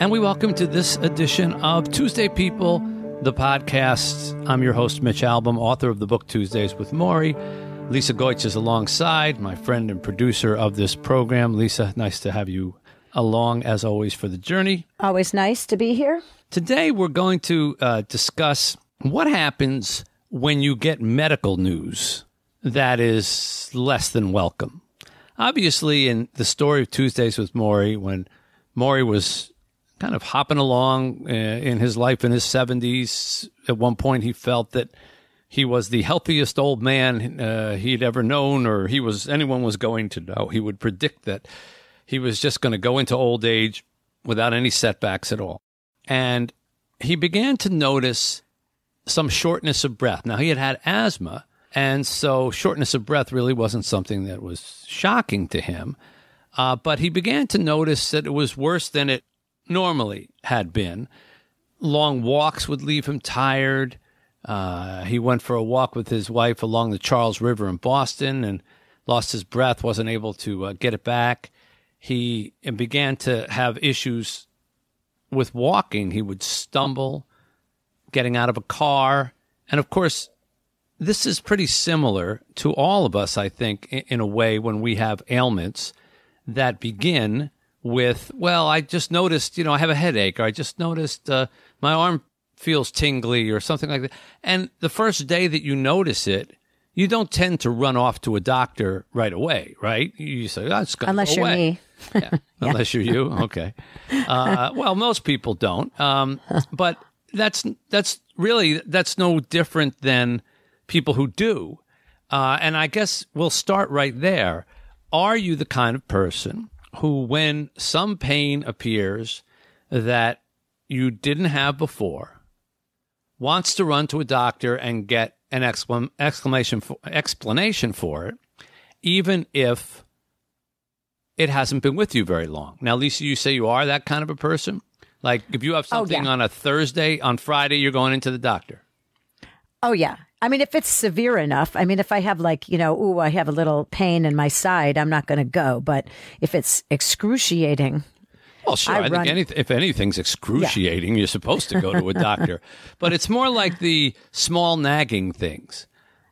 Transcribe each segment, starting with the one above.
And we welcome to this edition of Tuesday People, the podcast. I'm your host, Mitch Albom, author of the book Tuesdays with Morrie. Lisa Goetz is alongside, my friend and producer of this program. Lisa, nice to have you along as always for the journey. Always nice to be here. Today, we're going to uh, discuss what happens when you get medical news that is less than welcome. Obviously, in the story of Tuesdays with Morrie, when Morrie was kind of hopping along uh, in his life in his 70s. At one point, he felt that he was the healthiest old man uh, he'd ever known, or he was anyone was going to know. He would predict that he was just going to go into old age without any setbacks at all. And he began to notice some shortness of breath. Now, he had had asthma, and so shortness of breath really wasn't something that was shocking to him. Uh, but he began to notice that it was worse than it normally had been. Long walks would leave him tired. Uh, he went for a walk with his wife along the Charles River in Boston and lost his breath, wasn't able to uh, get it back. He began to have issues with walking. He would stumble, getting out of a car. And of course, this is pretty similar to all of us, I think, in a way, when we have ailments that begin with, well, I just noticed, you know, I have a headache, or I just noticed uh, my arm feels tingly, or something like that. And the first day that you notice it, you don't tend to run off to a doctor right away, right? You say, oh, it's going Unless go you're away. me. yeah. Unless you're you, okay. Uh, well, most people don't, um, but that's that's really that's no different than people who do. Uh, and I guess we'll start right there. Are you the kind of person who, when some pain appears that you didn't have before, wants to run to a doctor and get an exclam- exclamation for, explanation for it, even if it hasn't been with you very long. Now, Lisa, you say you are that kind of a person. Like if you have Oh, something yeah. on a Thursday, on Friday, you're going into the doctor. Oh yeah. I mean, if it's severe enough, I mean, if I have like, you know, ooh, I have a little pain in my side, I'm not going to go. But if it's excruciating, Well, sure. I I, think any, if anything's excruciating, you're supposed to go to a doctor. but it's more like the small nagging things.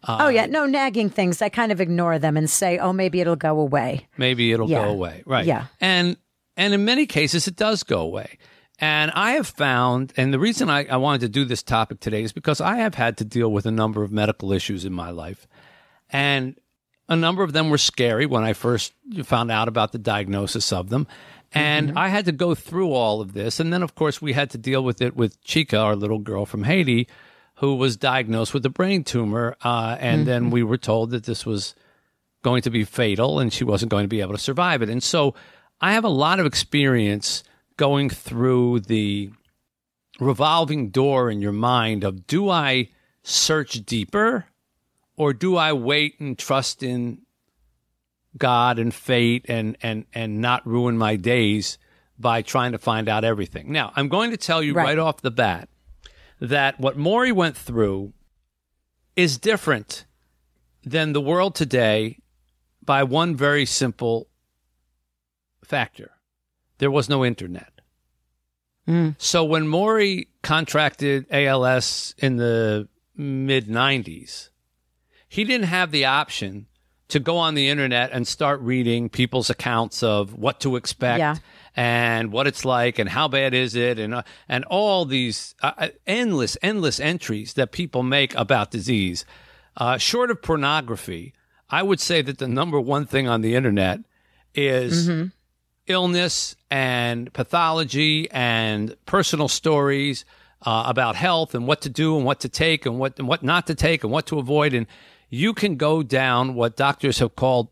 oh yeah, uh, no nagging things, I kind of ignore them and say, oh, maybe it'll go away. Maybe it'll Yeah. go away. Right. Yeah. And and in many cases it does go away. And I have found, and the reason I, I wanted to do this topic today is because I have had to deal with a number of medical issues in my life. And a number of them were scary when I first found out about the diagnosis of them. And I had to go through all of this. And then, of course, we had to deal with it with Chica, our little girl from Haiti, who was diagnosed with a brain tumor. Uh, and then we were told that this was going to be fatal and she wasn't going to be able to survive it. And so I have a lot of experience going through the revolving door in your mind of do I search deeper or do I wait and trust in God and fate and and and not ruin my days by trying to find out everything. Now, I'm going to tell you right, Right. off the bat that what Morrie went through is different than the world today by one very simple factor. There was no internet. So when Morrie contracted ALS in the mid 90s, he didn't have the option to go on the internet and start reading people's accounts of what to expect Yeah. and what it's like and how bad is it and uh, and all these uh, uh, endless endless entries that people make about disease. Uh, short of pornography, I would say that the number one thing on the internet is illness and pathology and personal stories uh, about health and what to do and what to take and what and what not to take and what to avoid. And you can go down what doctors have called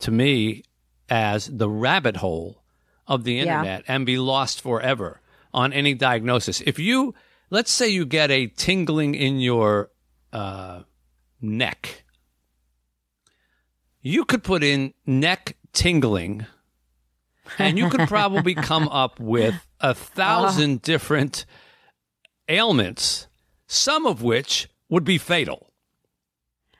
to me as the rabbit hole of the Yeah. internet and be lost forever on any diagnosis. If you, let's say you get a tingling in your uh, neck, you could put in neck tingling and you could probably come up with a thousand different ailments, some of which would be fatal.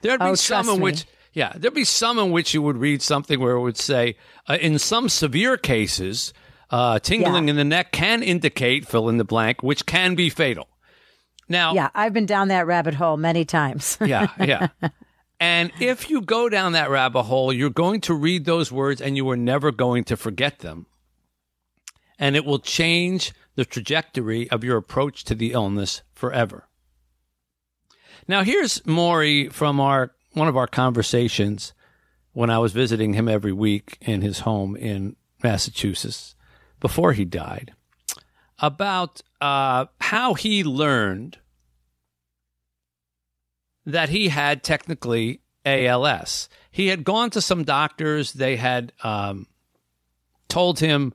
There'd be Oh, some in me. which, yeah, there'd be some in which you would read something where it would say, uh, in some severe cases, uh, tingling Yeah. in the neck can indicate fill in the blank, which can be fatal. Now, Yeah, I've been down that rabbit hole many times. yeah, yeah. And if you go down that rabbit hole, you're going to read those words and you are never going to forget them. And it will change the trajectory of your approach to the illness forever. Now, here's Morrie from our one of our conversations when I was visiting him every week in his home in Massachusetts before he died about uh, how he learned that he had technically ALS. He had gone to some doctors. They had um, told him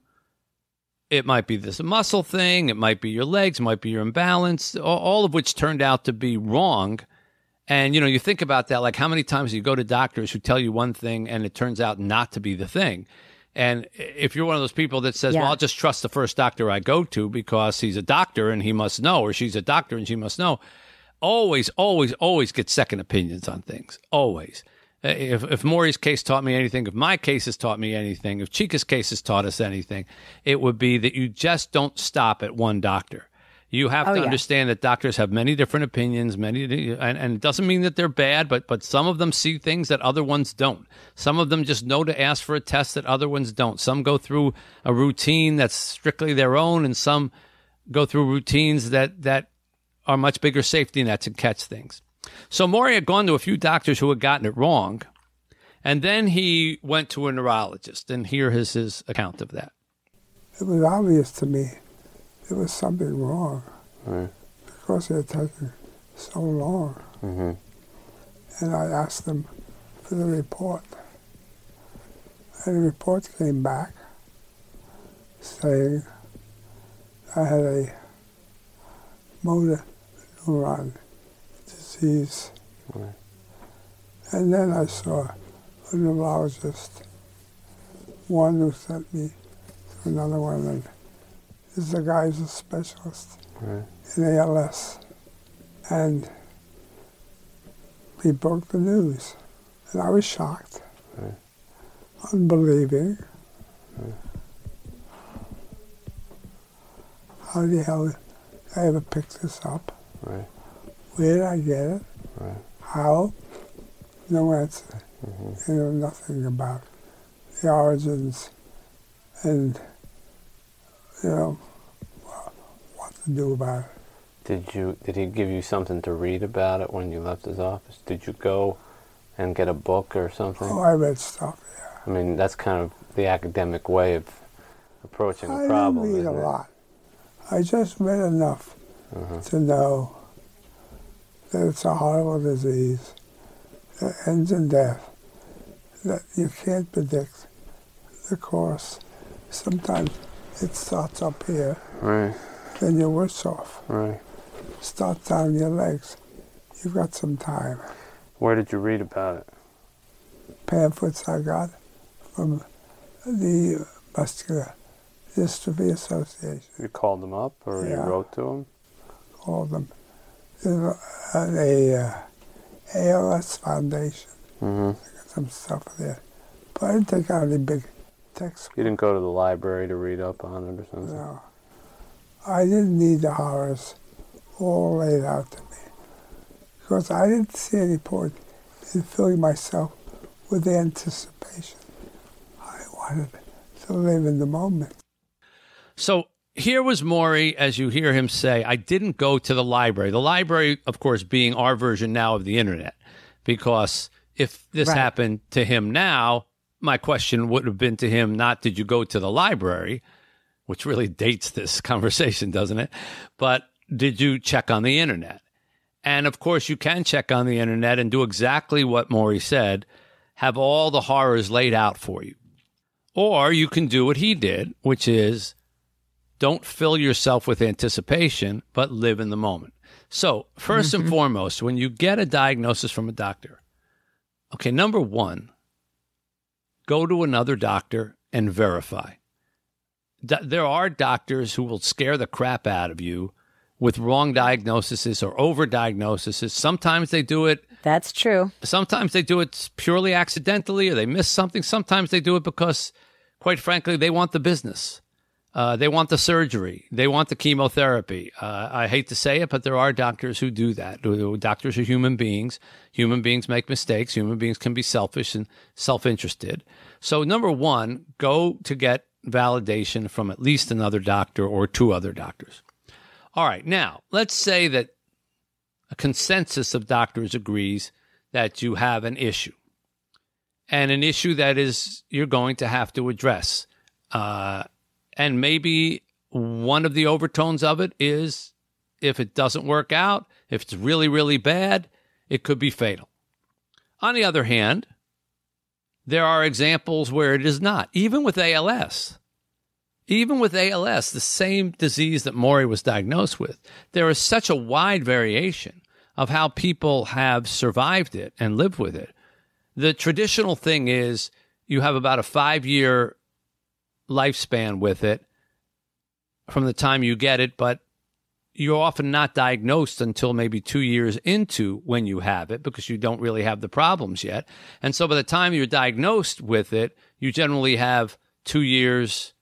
it might be this muscle thing, it might be your legs, it might be your imbalance, all of which turned out to be wrong. And you know, you think about that, like how many times you go to doctors who tell you one thing and it turns out not to be the thing. And if you're one of those people that says, Yeah. "Well, I'll just trust the first doctor I go to because he's a doctor and he must know," or she's a doctor and she must know, always, always, always get second opinions on things. Always. Uh, If, if Morrie's case taught me anything, if my case has taught me anything, if Chica's case has taught us anything, it would be that you just don't stop at one doctor. You have Oh, to yeah. understand that doctors have many different opinions, many, and, and it doesn't mean that they're bad, but but some of them see things that other ones don't. Some of them just know to ask for a test that other ones don't. Some go through a routine that's strictly their own, and some go through routines that that are much bigger safety nets and catch things. So Morrie had gone to a few doctors who had gotten it wrong, and then he went to a neurologist, and here is his account of that. it was obvious to me there was something wrong because it had taken so long. Mm-hmm. And I asked them for the report. And the report came back saying I had a motor neuron disease. And then I saw a neurologist, one who sent me to another one, and this is a guy who's a specialist in ALS. And he broke the news. And I was shocked, unbelieving. How the hell did I ever pick this up? Right. Where did I get it? Right. How? No answer. Mm-hmm. You know nothing about the origins and, you know, what to do about it. Did you did he give you something to read about it when you left his office? Did you go and get a book or something? Oh, I read stuff, yeah. I mean, that's kind of the academic way of approaching I a problem, didn't read a lot. I just read enough Uh-huh. to know that it's a horrible disease that ends in death, that you can't predict the course. Sometimes it starts up here, Right, then you're worse off. right. Starts down your legs. You've got some time. Where did you read about it? Pamphlets I got from the Muscular Dystrophy Association. You called them up, or Yeah. you wrote to them? All of them. There's a, a uh, ALS Foundation, Mm-hmm. some stuff there. But I didn't take out any big text. You didn't go to the library to read up on it or something. No. I didn't need the horrors all laid out to me. Because I didn't see any point in filling myself with anticipation. I wanted to live in the moment. So here was Morrie, as you hear him say, I didn't go to the library. The library, of course, being our version now of the internet, because if this Right. happened to him now, my question would have been to him not did you go to the library, which really dates this conversation, doesn't it? But did you check on the internet? And of course, you can check on the internet and do exactly what Morrie said have all the horrors laid out for you. Or you can do what he did, which is don't fill yourself with anticipation, but live in the moment. So, 1st mm-hmm. and foremost, when you get a diagnosis from a doctor, okay, number one, go to another doctor and verify. there are doctors who will scare the crap out of you with wrong diagnoses or overdiagnoses. Sometimes they do it. That's true. Sometimes they do it purely accidentally or they miss something. Sometimes they do it because, quite frankly, they want the business. Uh, they want the surgery. They want the chemotherapy. Uh, I hate to say it, but there are doctors who do that. Doctors are human beings. Human beings make mistakes. Human beings can be selfish and self interested. So, number one, go to get validation from at least another doctor or two other doctors. All right. Now, let's say that a consensus of doctors agrees that you have an issue and an issue that is you're going to have to address. Uh, and maybe one of the overtones of it is if it doesn't work out, if it's really, really bad, it could be fatal. On the other hand, there are examples where it is not, even with ALS. Even with ALS, the same disease that Morrie was diagnosed with, there is such a wide variation of how people have survived it and lived with it. The traditional thing is you have about a five year lifespan with it from the time you get it, but you're often not diagnosed until maybe two years into when you have it because you don't really have the problems yet. And so by the time you're diagnosed with it, you generally have two years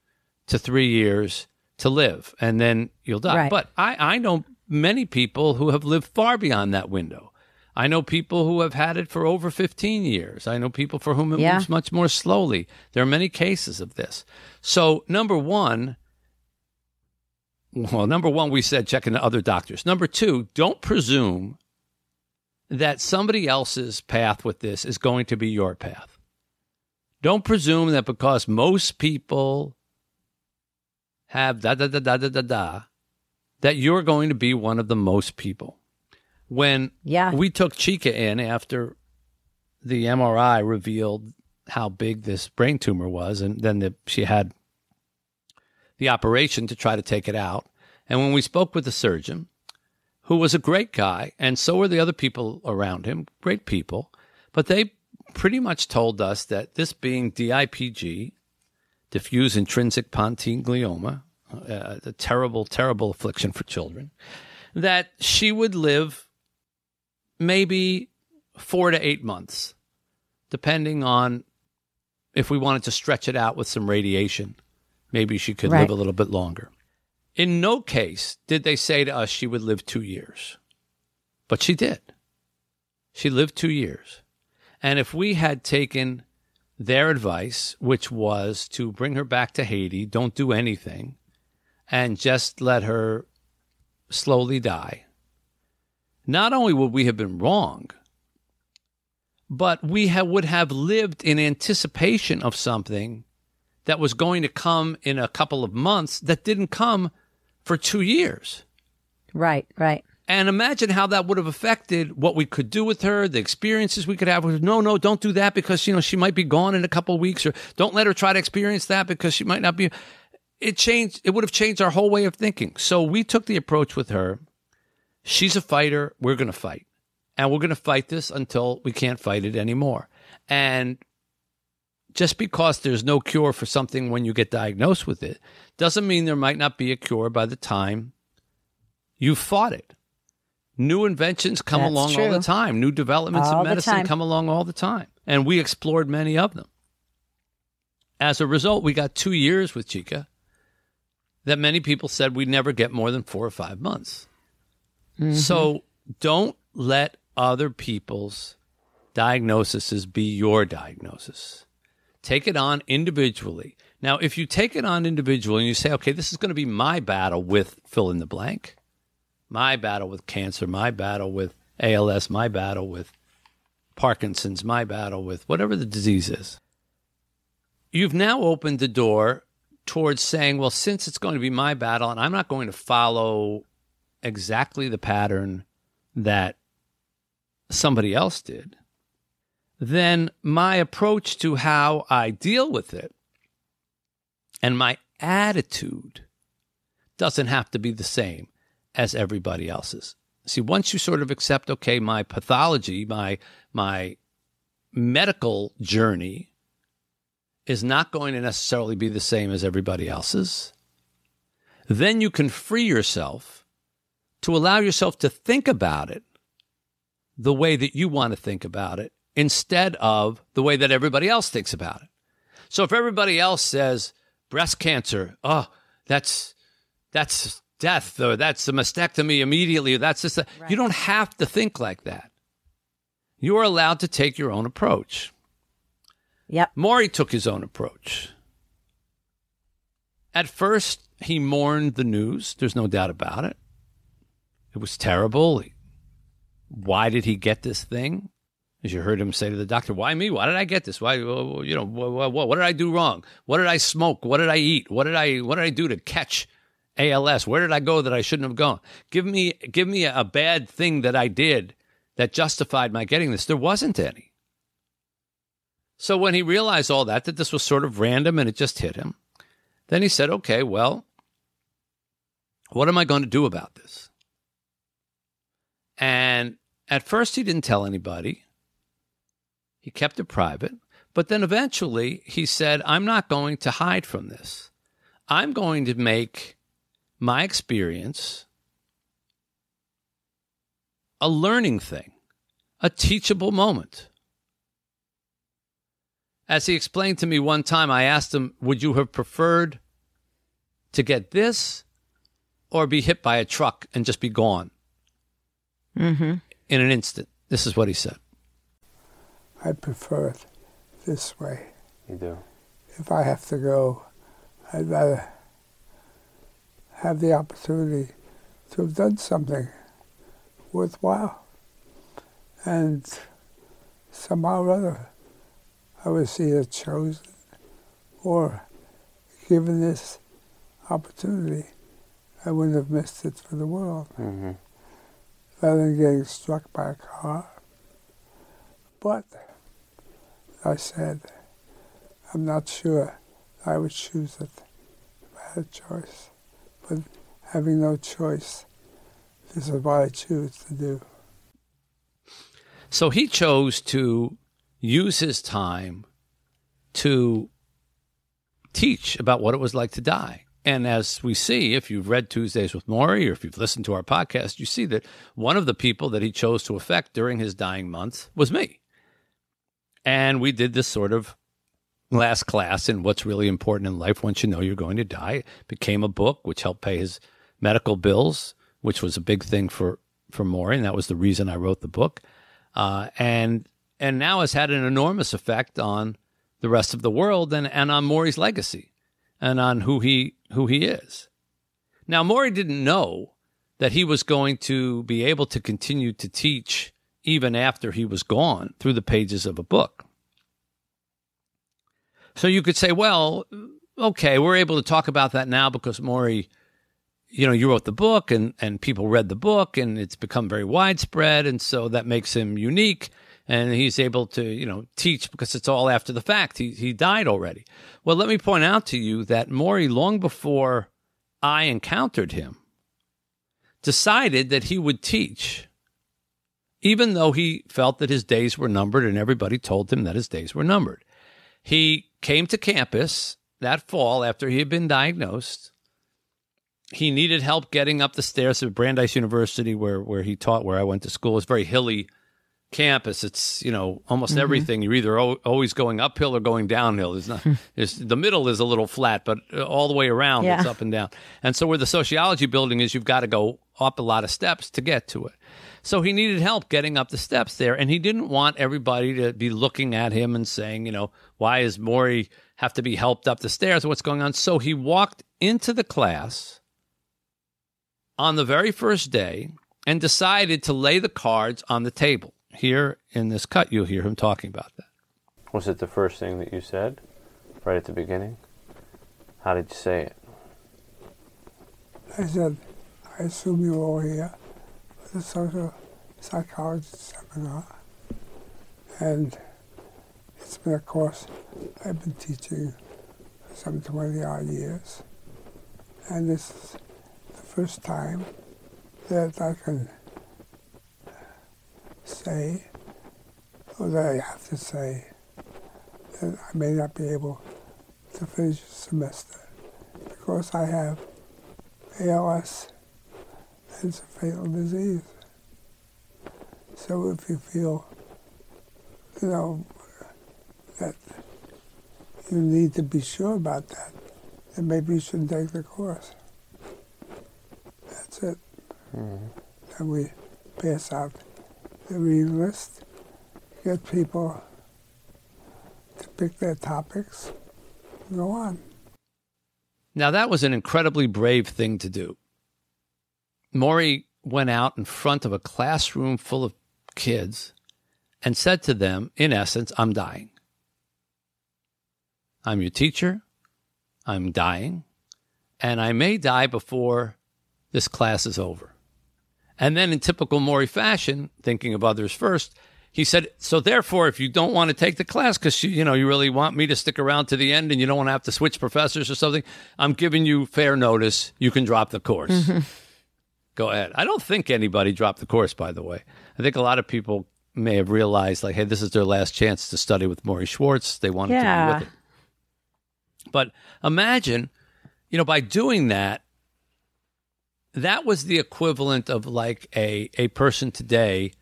to three years to live and then you'll die. Right. But I, I know many people who have lived far beyond that window. I know people who have had it for over 15 years. I know people for whom it yeah. moves much more slowly. There are many cases of this. So, number one, well, number one, we said check into other doctors. Number two, don't presume that somebody else's path with this is going to be your path. Don't presume that because most people have da da da da da da da, that you're going to be one of the most people when yeah. we took Chica in after the MRI revealed how big this brain tumor was, and then the, she had the operation to try to take it out. And when we spoke with the surgeon, who was a great guy, and so were the other people around him, great people, but they pretty much told us that this being DIPG, diffuse intrinsic pontine glioma, uh, a terrible, terrible affliction for children, that she would live maybe four to eight months, depending on if we wanted to stretch it out with some radiation. Maybe she could right. live a little bit longer. In no case did they say to us she would live two years, but she did. She lived two years. And if we had taken their advice, which was to bring her back to Haiti, don't do anything, and just let her slowly die, not only would we have been wrong, but we have, would have lived in anticipation of something that was going to come in a couple of months that didn't come for two years. Right, right. And imagine how that would have affected what we could do with her, the experiences we could have with her. No, no, don't do that because, you know, she might be gone in a couple of weeks or don't let her try to experience that because she might not be. It changed, it would have changed our whole way of thinking. So we took the approach with her She's a fighter. We're going to fight. And we're going to fight this until we can't fight it anymore. And just because there's no cure for something when you get diagnosed with it doesn't mean there might not be a cure by the time you've fought it. New inventions come That's along true. all the time. New developments all in medicine come along all the time. And we explored many of them. As a result, we got two years with Chica that many people said we'd never get more than four or five months. Mm-hmm. So don't let other people's diagnoses be your diagnosis. Take it on individually. Now, if you take it on individually and you say, okay, this is going to be my battle with fill in the blank, my battle with cancer, my battle with ALS, my battle with Parkinson's, my battle with whatever the disease is, you've now opened the door towards saying, well, since it's going to be my battle and I'm not going to follow exactly the pattern that somebody else did, then my approach to how I deal with it and my attitude doesn't have to be the same as everybody else's. See, once you sort of accept, okay, my pathology, my my medical journey is not going to necessarily be the same as everybody else's, then you can free yourself to allow yourself to think about it the way that you want to think about it instead of the way that everybody else thinks about it. So if everybody else says breast cancer, oh, that's that's death or that's a mastectomy immediately, or that's just right. you don't have to think like that. You are allowed to take your own approach. Yep. Morrie took his own approach. At first, he mourned the news. There's no doubt about it. It was terrible. Why did he get this thing? As you heard him say to the doctor, "Why me? Why did I get this? Why you know what, what, what did I do wrong? What did I smoke? What did I eat? What did I what did I do to catch ALS? Where did I go that I shouldn't have gone? Give me give me a bad thing that I did that justified my getting this. There wasn't any. So when he realized all that, that this was sort of random and it just hit him, then he said, "Okay, well, what am I going to do about this?" And at first, he didn't tell anybody. He kept it private. But then eventually he said, I'm not going to hide from this. I'm going to make my experience a learning thing, a teachable moment. As he explained to me one time, I asked him, Would you have preferred to get this or be hit by a truck and just be gone? Mm-hmm. In an instant. This is what he said. I prefer it this way. You do. If I have to go, I'd rather have the opportunity to have done something worthwhile. And somehow or other, I was either chosen or given this opportunity, I wouldn't have missed it for the world. Mm-hmm. Rather than getting struck by a car. But I said, I'm not sure I would choose it if I had a choice. But having no choice, this is what I choose to do. So he chose to use his time to teach about what it was like to die. And as we see, if you've read Tuesdays with Morrie or if you've listened to our podcast, you see that one of the people that he chose to affect during his dying months was me. And we did this sort of last class in what's really important in life once you know you're going to die. It became a book which helped pay his medical bills, which was a big thing for for Morrie, and that was the reason I wrote the book. Uh, and and now has had an enormous effect on the rest of the world and, and on Morrie's legacy and on who he who he is. Now Morrie didn't know that he was going to be able to continue to teach even after he was gone through the pages of a book. So you could say, well, okay, we're able to talk about that now because Morrie, you know, you wrote the book and, and people read the book and it's become very widespread. And so that makes him unique. And he's able to, you know, teach because it's all after the fact. He, he died already. Well, let me point out to you that Morrie, long before I encountered him, decided that he would teach even though he felt that his days were numbered and everybody told him that his days were numbered. He came to campus that fall after he had been diagnosed. He needed help getting up the stairs of Brandeis University, where, where he taught, where I went to school. It's very hilly campus. It's you know almost mm-hmm. everything. You're either o- always going uphill or going downhill. there's not. there's, the middle is a little flat, but uh, all the way around yeah. it's up and down. And so where the sociology building is, you've got to go up a lot of steps to get to it. So he needed help getting up the steps there, and he didn't want everybody to be looking at him and saying, you know, why is Morrie have to be helped up the stairs? What's going on? So he walked into the class on the very first day and decided to lay the cards on the table. Here in this cut, you'll hear him talking about that. Was it the first thing that you said? right at the beginning? How did you say it? I said, I assume you're all here for the social psychology seminar. And it's been a course I've been teaching for some 20 odd years. And this is the first time that I can say, or that I have to say, that I may not be able to finish the semester because I have ALS and it's a fatal disease. So if you feel, you know, that you need to be sure about that, then maybe you shouldn't take the course. That's it. Mm-hmm. And we pass out the reading list, get people to pick their topics, and go on. Now, that was an incredibly brave thing to do. Morrie went out in front of a classroom full of kids and said to them, in essence, I'm dying. I'm your teacher. I'm dying. And I may die before this class is over. And then, in typical Morrie fashion, thinking of others first, he said, "So therefore, if you don't want to take the class because you, you know you really want me to stick around to the end and you don't want to have to switch professors or something, I'm giving you fair notice. You can drop the course. Mm-hmm. Go ahead. I don't think anybody dropped the course. By the way, I think a lot of people may have realized, like, hey, this is their last chance to study with Morrie Schwartz. They wanted to be with it. But imagine, you know, by doing that, that was the equivalent of like a a person today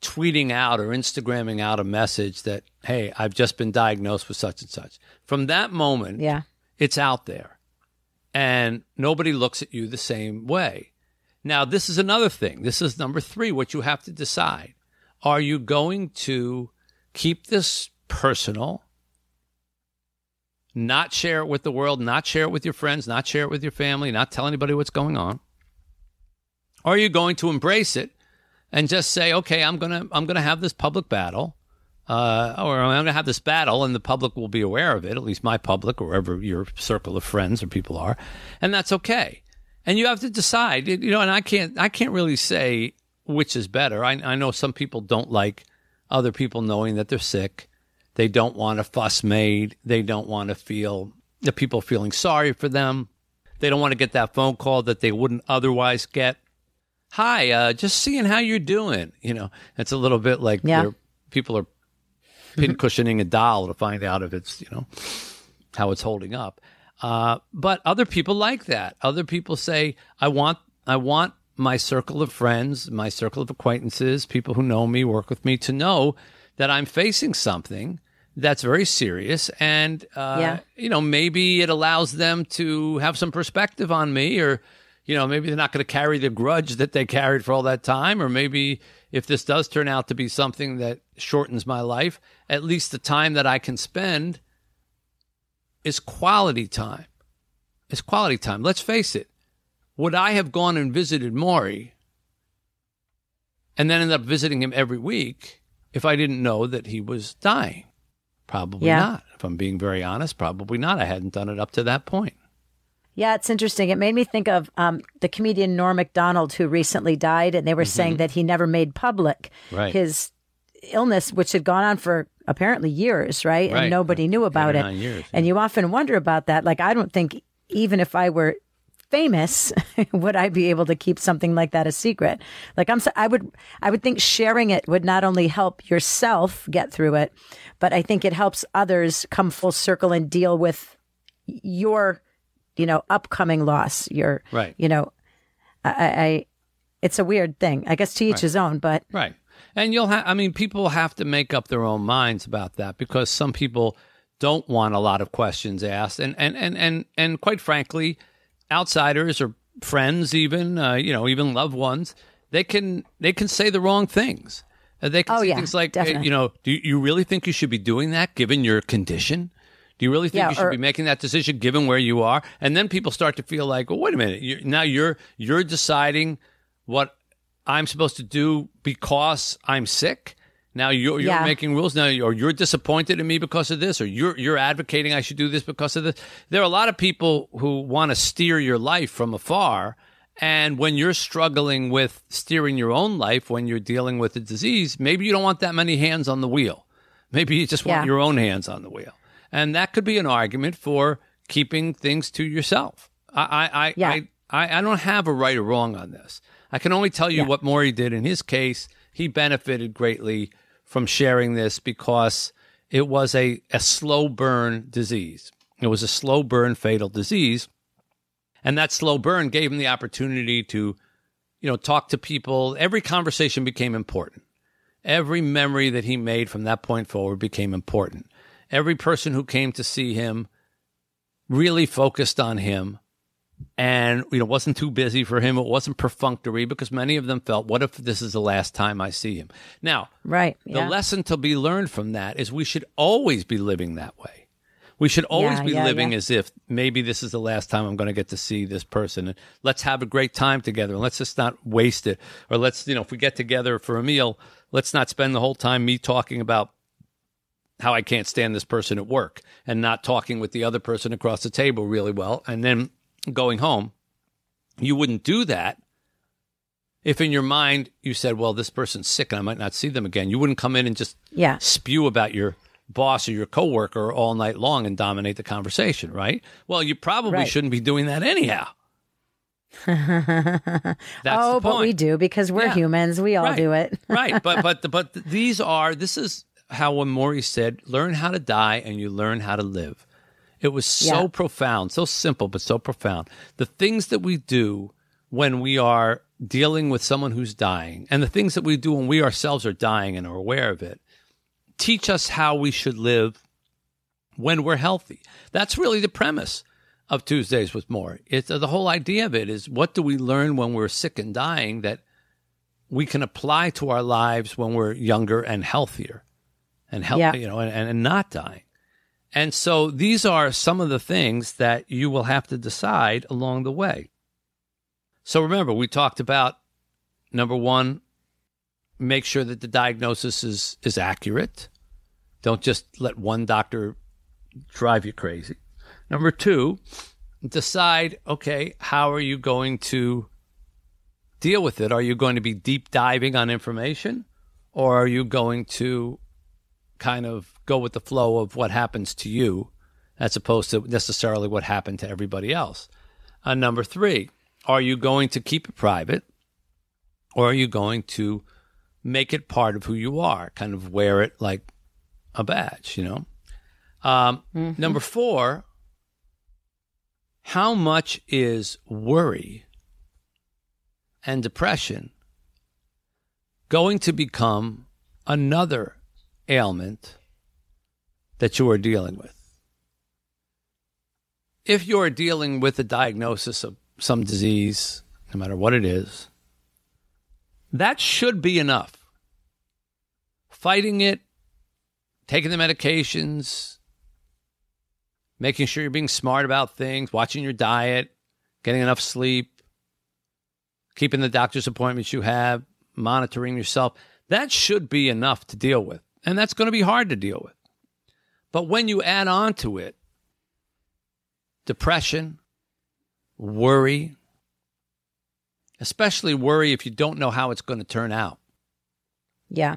tweeting out or Instagramming out a message that, hey, I've just been diagnosed with such and such. From that moment, Yeah. it's out there and nobody looks at you the same way. Now, this is another thing. This is number three, what you have to decide. Are you going to keep this personal, not share it with the world, not share it with your friends, not share it with your family, not tell anybody what's going on? Or are you going to embrace it and just say, okay, I'm gonna I'm gonna have this public battle, uh, or I'm gonna have this battle, and the public will be aware of it, at least my public, or wherever your circle of friends or people are, and that's okay. And you have to decide, you know. And I can't I can't really say which is better. I, I know some people don't like other people knowing that they're sick. They don't want a fuss made. They don't want to feel the people feeling sorry for them. They don't want to get that phone call that they wouldn't otherwise get hi, uh, just seeing how you're doing. You know, it's a little bit like Yeah. people are pin cushioning a doll to find out if it's, you know, how it's holding up. Uh, but other people like that. Other people say, I want, I want my circle of friends, my circle of acquaintances, people who know me, work with me to know that I'm facing something that's very serious. And, uh, Yeah. you know, maybe it allows them to have some perspective on me or, you know, maybe they're not going to carry the grudge that they carried for all that time. Or maybe if this does turn out to be something that shortens my life, at least the time that I can spend is quality time. It's quality time. Let's face it. Would I have gone and visited Morrie and then ended up visiting him every week if I didn't know that he was dying? Probably Yeah. not. If I'm being very honest, probably not. I hadn't done it up to that point. Yeah, it's interesting. It made me think of um, the comedian Norm Macdonald, who recently died, and they were saying that he never made public Mm-hmm. Right. his illness, which had gone on for apparently years, right? Right. And nobody knew about it. years, And you often wonder about that. Like, I don't think even if I were famous, would I be able to keep something like that a secret? Like, I'm, I would, I would think sharing it would not only help yourself get through it, but I think it helps others come full circle and deal with your, you know, upcoming loss. Your, Right. you know, I, I it's a weird thing. I guess to each his own, but Right. And you'll have, I mean, people have to make up their own minds about that because some people don't want a lot of questions asked. And, and, and, and, and quite frankly, outsiders or friends, even, uh, you know, even loved ones, they can, they can say the wrong things. Uh, they can Oh, say yeah, things like, hey, you know, do you, you really think you should be doing that given your condition? Do you really think Yeah, you should or- be making that decision given where you are? And then people start to feel like, well, wait a minute, you now you're you're deciding what I'm supposed to do because I'm sick. Now you're, you're Yeah. making rules now, or you're disappointed in me because of this, or you're you're advocating I should do this because of this. There are a lot of people who want to steer your life from afar, and when you're struggling with steering your own life, when you're dealing with a disease, maybe you don't want that many hands on the wheel. Maybe you just want Yeah. your own hands on the wheel, and that could be an argument for keeping things to yourself. I I I, Yeah. I, I, I don't have a right or wrong on this. I can only tell you what Morrie did in his case. He benefited greatly from sharing this because it was a, a slow burn disease. It was a slow burn fatal disease. And that slow burn gave him the opportunity to, you know, talk to people. Every conversation became important. Every memory that he made from that point forward became important. Every person who came to see him really focused on him and you know wasn't too busy for him. It wasn't perfunctory because many of them felt what if this is the last time i see him? Now Right. the Yeah. lesson to be learned from that is we should always be living that way. We should always Yeah, be yeah, living as if maybe this is the last time i'm going to get to see this person. And let's have a great time together. And let's just not waste it. Or let's you know if we get together for a meal let's not spend the whole time me talking about how I can't stand this person at work and not talking with the other person across the table really well. And then going home. You wouldn't do that if in your mind you said, well, this person's sick and I might not see them again. You wouldn't come in and just Yeah. spew about your boss or your coworker all night long and dominate the conversation, right? Well, you probably Right. shouldn't be doing that anyhow. That's oh, but we do because we're Yeah. humans. We all Right. do it. right but but but these are this is how when Morrie said learn how to die and you learn how to live it was so Yeah. profound so simple but so profound the things that we do when we are dealing with someone who's dying and the things that we do when we ourselves are dying and are aware of it teach us how we should live when we're healthy that's really the premise of Tuesdays with Morrie. It's the whole idea of it is what do we learn when we're sick and dying that we can apply to our lives when we're younger and healthier and healthy, Yeah. you know, and, and not dying. And so these are some of the things that you will have to decide along the way. So remember, we talked about number one, make sure that the diagnosis is, is accurate. Don't just let one doctor drive you crazy. Number two, decide, okay, how are you going to deal with it? Are you going to be deep diving on information or are you going to kind of go with the flow of what happens to you as opposed to necessarily what happened to everybody else? Uh, number three, are you going to keep it private or are you going to make it part of who you are, kind of wear it like a badge, you know? Um, Number four, how much is worry and depression going to become another ailment that you are dealing with? If you are dealing with a diagnosis of some disease, no matter what it is, that should be enough. Fighting it, taking the medications, making sure you're being smart about things, watching your diet, getting enough sleep, keeping the doctor's appointments you have, monitoring yourself. That should be enough to deal with. And that's going to be hard to deal with. But when you add on to it depression, worry, especially worry if you don't know how it's going to turn out Yeah.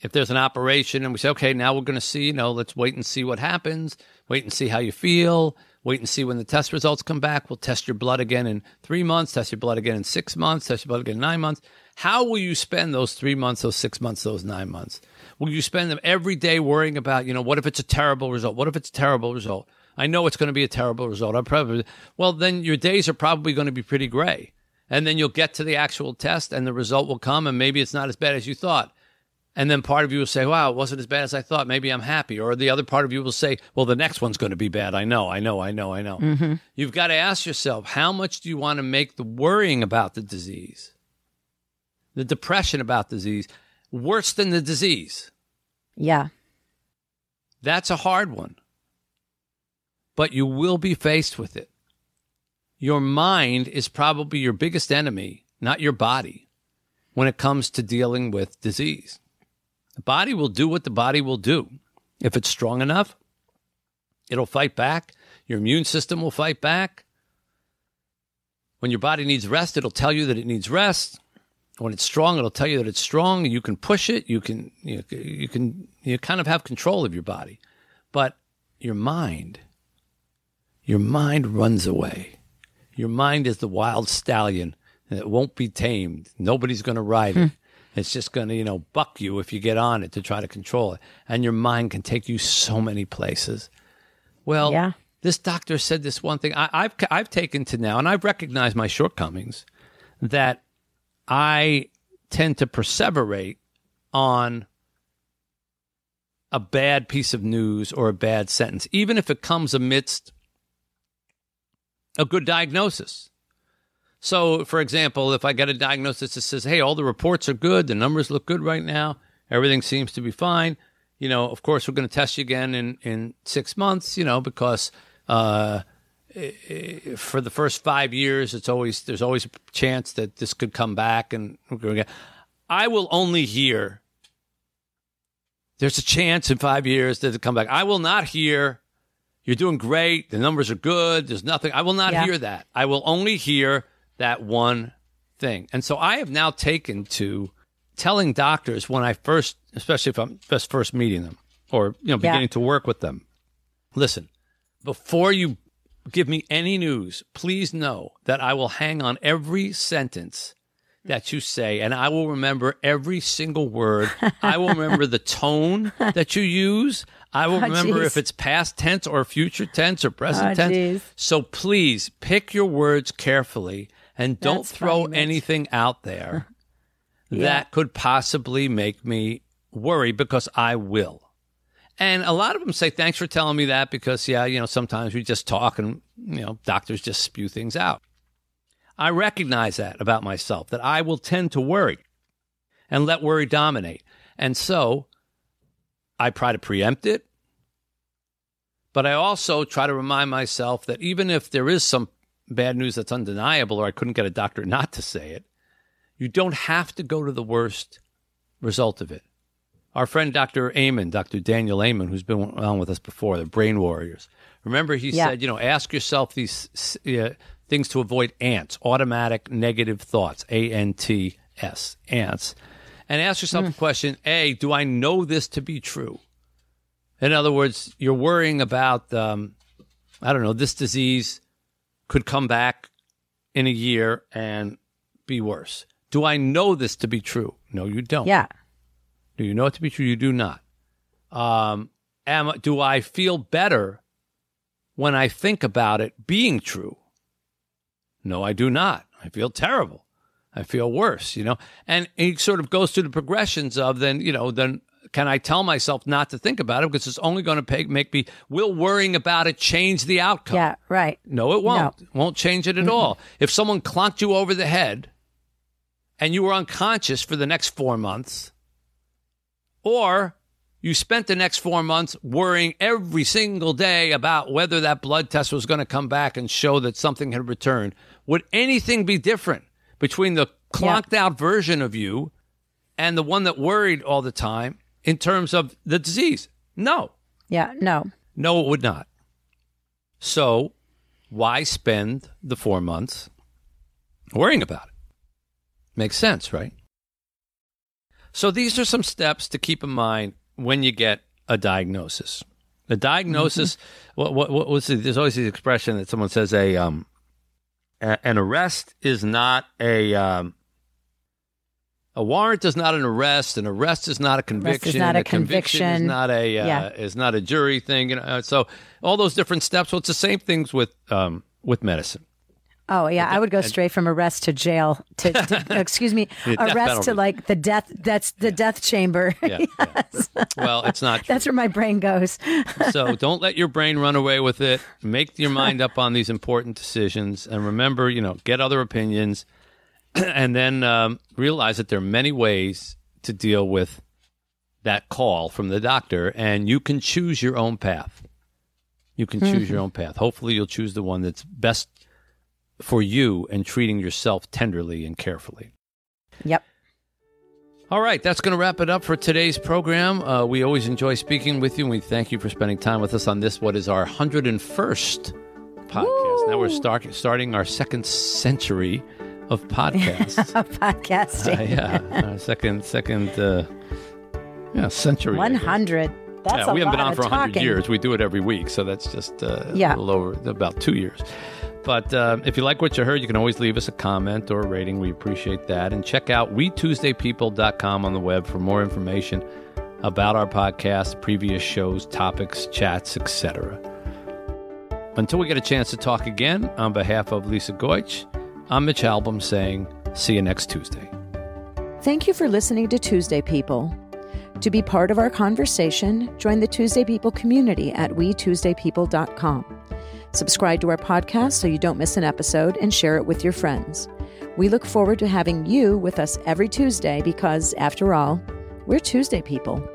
if there's an operation and we say, okay, now we're going to see, you know, let's wait and see what happens, wait and see how you feel, wait and see when the test results come back. We'll test your blood again in three months, test your blood again in six months, test your blood again in nine months. How will you spend those three months, those six months, those nine months? Will you spend them every day worrying about, you know, what if it's a terrible result? What if it's a terrible result? I know it's going to be a terrible result. I'm probably, well, then your days are probably going to be pretty gray. And then you'll get to the actual test and the result will come and maybe it's not as bad as you thought. And then part of you will say, wow, it wasn't as bad as I thought. Maybe I'm happy. Or the other part of you will say, well, the next one's going to be bad. I know, I know, I know, I know. Mm-hmm. You've got to ask yourself, how much do you want to make the worrying about the disease, the depression about disease, worse than the disease? Yeah. That's a hard one. But you will be faced with it. Your mind is probably your biggest enemy, not your body, when it comes to dealing with disease. The body will do what the body will do. If it's strong enough, it'll fight back. Your immune system will fight back. When your body needs rest, it'll tell you that it needs rest. When it's strong, it'll tell you that it's strong. You can push it. You can you, you can you kind of have control of your body, but your mind, your mind runs away. Your mind is the wild stallion that won't be tamed. Nobody's going to ride it. Hmm. It's just going to, you know, buck you if you get on it to try to control it. And your mind can take you so many places. Well, Yeah. this doctor said this one thing. I, I've I've taken to now, and I've recognized my shortcomings. That I tend to perseverate on a bad piece of news or a bad sentence, even if it comes amidst a good diagnosis. So, for example, if I get a diagnosis that says, hey, all the reports are good, the numbers look good right now, everything seems to be fine, you know, of course, we're going to test you again in, in six months, you know, because uh, Uh, for the first five years, it's always there's always a chance that this could come back, and. I will only hear. There's a chance in five years that it come back. I will not hear. You're doing great. The numbers are good. There's nothing. I will not Yeah. hear that. I will only hear that one thing. And so I have now taken to telling doctors when I first, especially if I'm just first meeting them or you know Yeah. beginning to work with them. Listen, before you give me any news, please know that I will hang on every sentence that you say, and I will remember every single word. I will remember the tone that you use. I will Oh, remember geez. if it's past tense or future tense or present Oh, tense. geez. So please pick your words carefully and don't That's throw funny, Mitch. anything out there Yeah. that could possibly make me worry because I will. And a lot of them say, thanks for telling me that because, yeah, you know, sometimes we just talk and, you know, doctors just spew things out. I recognize that about myself, that I will tend to worry and let worry dominate. And so I try to preempt it. But I also try to remind myself that even if there is some bad news that's undeniable or I couldn't get a doctor not to say it, you don't have to go to the worst result of it. Our friend Dr. Amen, Dr. Daniel Amen, who's been on with us before, the Brain Warriors. Remember, he Yeah. said, you know, ask yourself these uh, things to avoid ants, automatic negative thoughts, A N T S, ants. And ask yourself the question A, do I know this to be true? In other words, you're worrying about, um, I don't know, this disease could come back in a year and be worse. Do I know this to be true? No, you don't. Yeah. Do you know it to be true? You do not. Um, am do I feel better when I think about it being true? No, I do not. I feel terrible. I feel worse. You know, and he sort of goes through the progressions of then you know then can I tell myself not to think about it because it's only going to make me will worrying about it change the outcome? Yeah. Right. No, it won't. It won't change it at all. If someone clunked you over the head and you were unconscious for the next four months, or you spent the next four months worrying every single day about whether that blood test was going to come back and show that something had returned, would anything be different between the clonked out version of you and the one that worried all the time in terms of the disease? No. Yeah. No. No, it would not. So, why spend the four months worrying about it? Makes sense, right? So, these are some steps to keep in mind when you get a diagnosis. The diagnosis, what, what, what was it? There's always this expression that someone says a um, a- an arrest is not a um, a warrant is not an arrest. An arrest is not a conviction. not a conviction is not a uh, Yeah. is not a jury thing. You know, uh, so all those different steps. Well, it's the same things with um, with medicine. Oh yeah, I would go straight from arrest to jail to, to excuse me, arrest to like the death. That's the death chamber. Yeah, yeah. Well, it's not. True. That's where my brain goes. so don't let your brain run away with it. Make your mind up on these important decisions, and remember, you know, get other opinions, and then um, realize that there are many ways to deal with that call from the doctor, and you can choose your own path. You can choose your own path. Hopefully, you'll choose the one that's best for you and treating yourself tenderly and carefully. Yep. All right, that's going to wrap it up for today's program. Uh, we always enjoy speaking with you, and we thank you for spending time with us on this, what is our 101st podcast. Woo! Now we're start, starting our second century of podcasts. Podcasting. Uh, yeah, second, second, uh, yeah, century. 100. That's yeah, we haven't been on for 100 talking. years. We do it every week, so that's just uh, Yeah. a little over about two years. But uh, if you like what you heard, you can always leave us a comment or a rating. We appreciate that. And check out WeTuesdayPeople.com on the web for more information about our podcast, previous shows, topics, chats, etc. Until we get a chance to talk again, on behalf of Lisa Goich, I'm Mitch Albom saying, see you next Tuesday. Thank you for listening to Tuesday People. To be part of our conversation, join the Tuesday People community at wetuesdaypeople.com. Subscribe to our podcast so you don't miss an episode and share it with your friends. We look forward to having you with us every Tuesday because, after all, we're Tuesday people.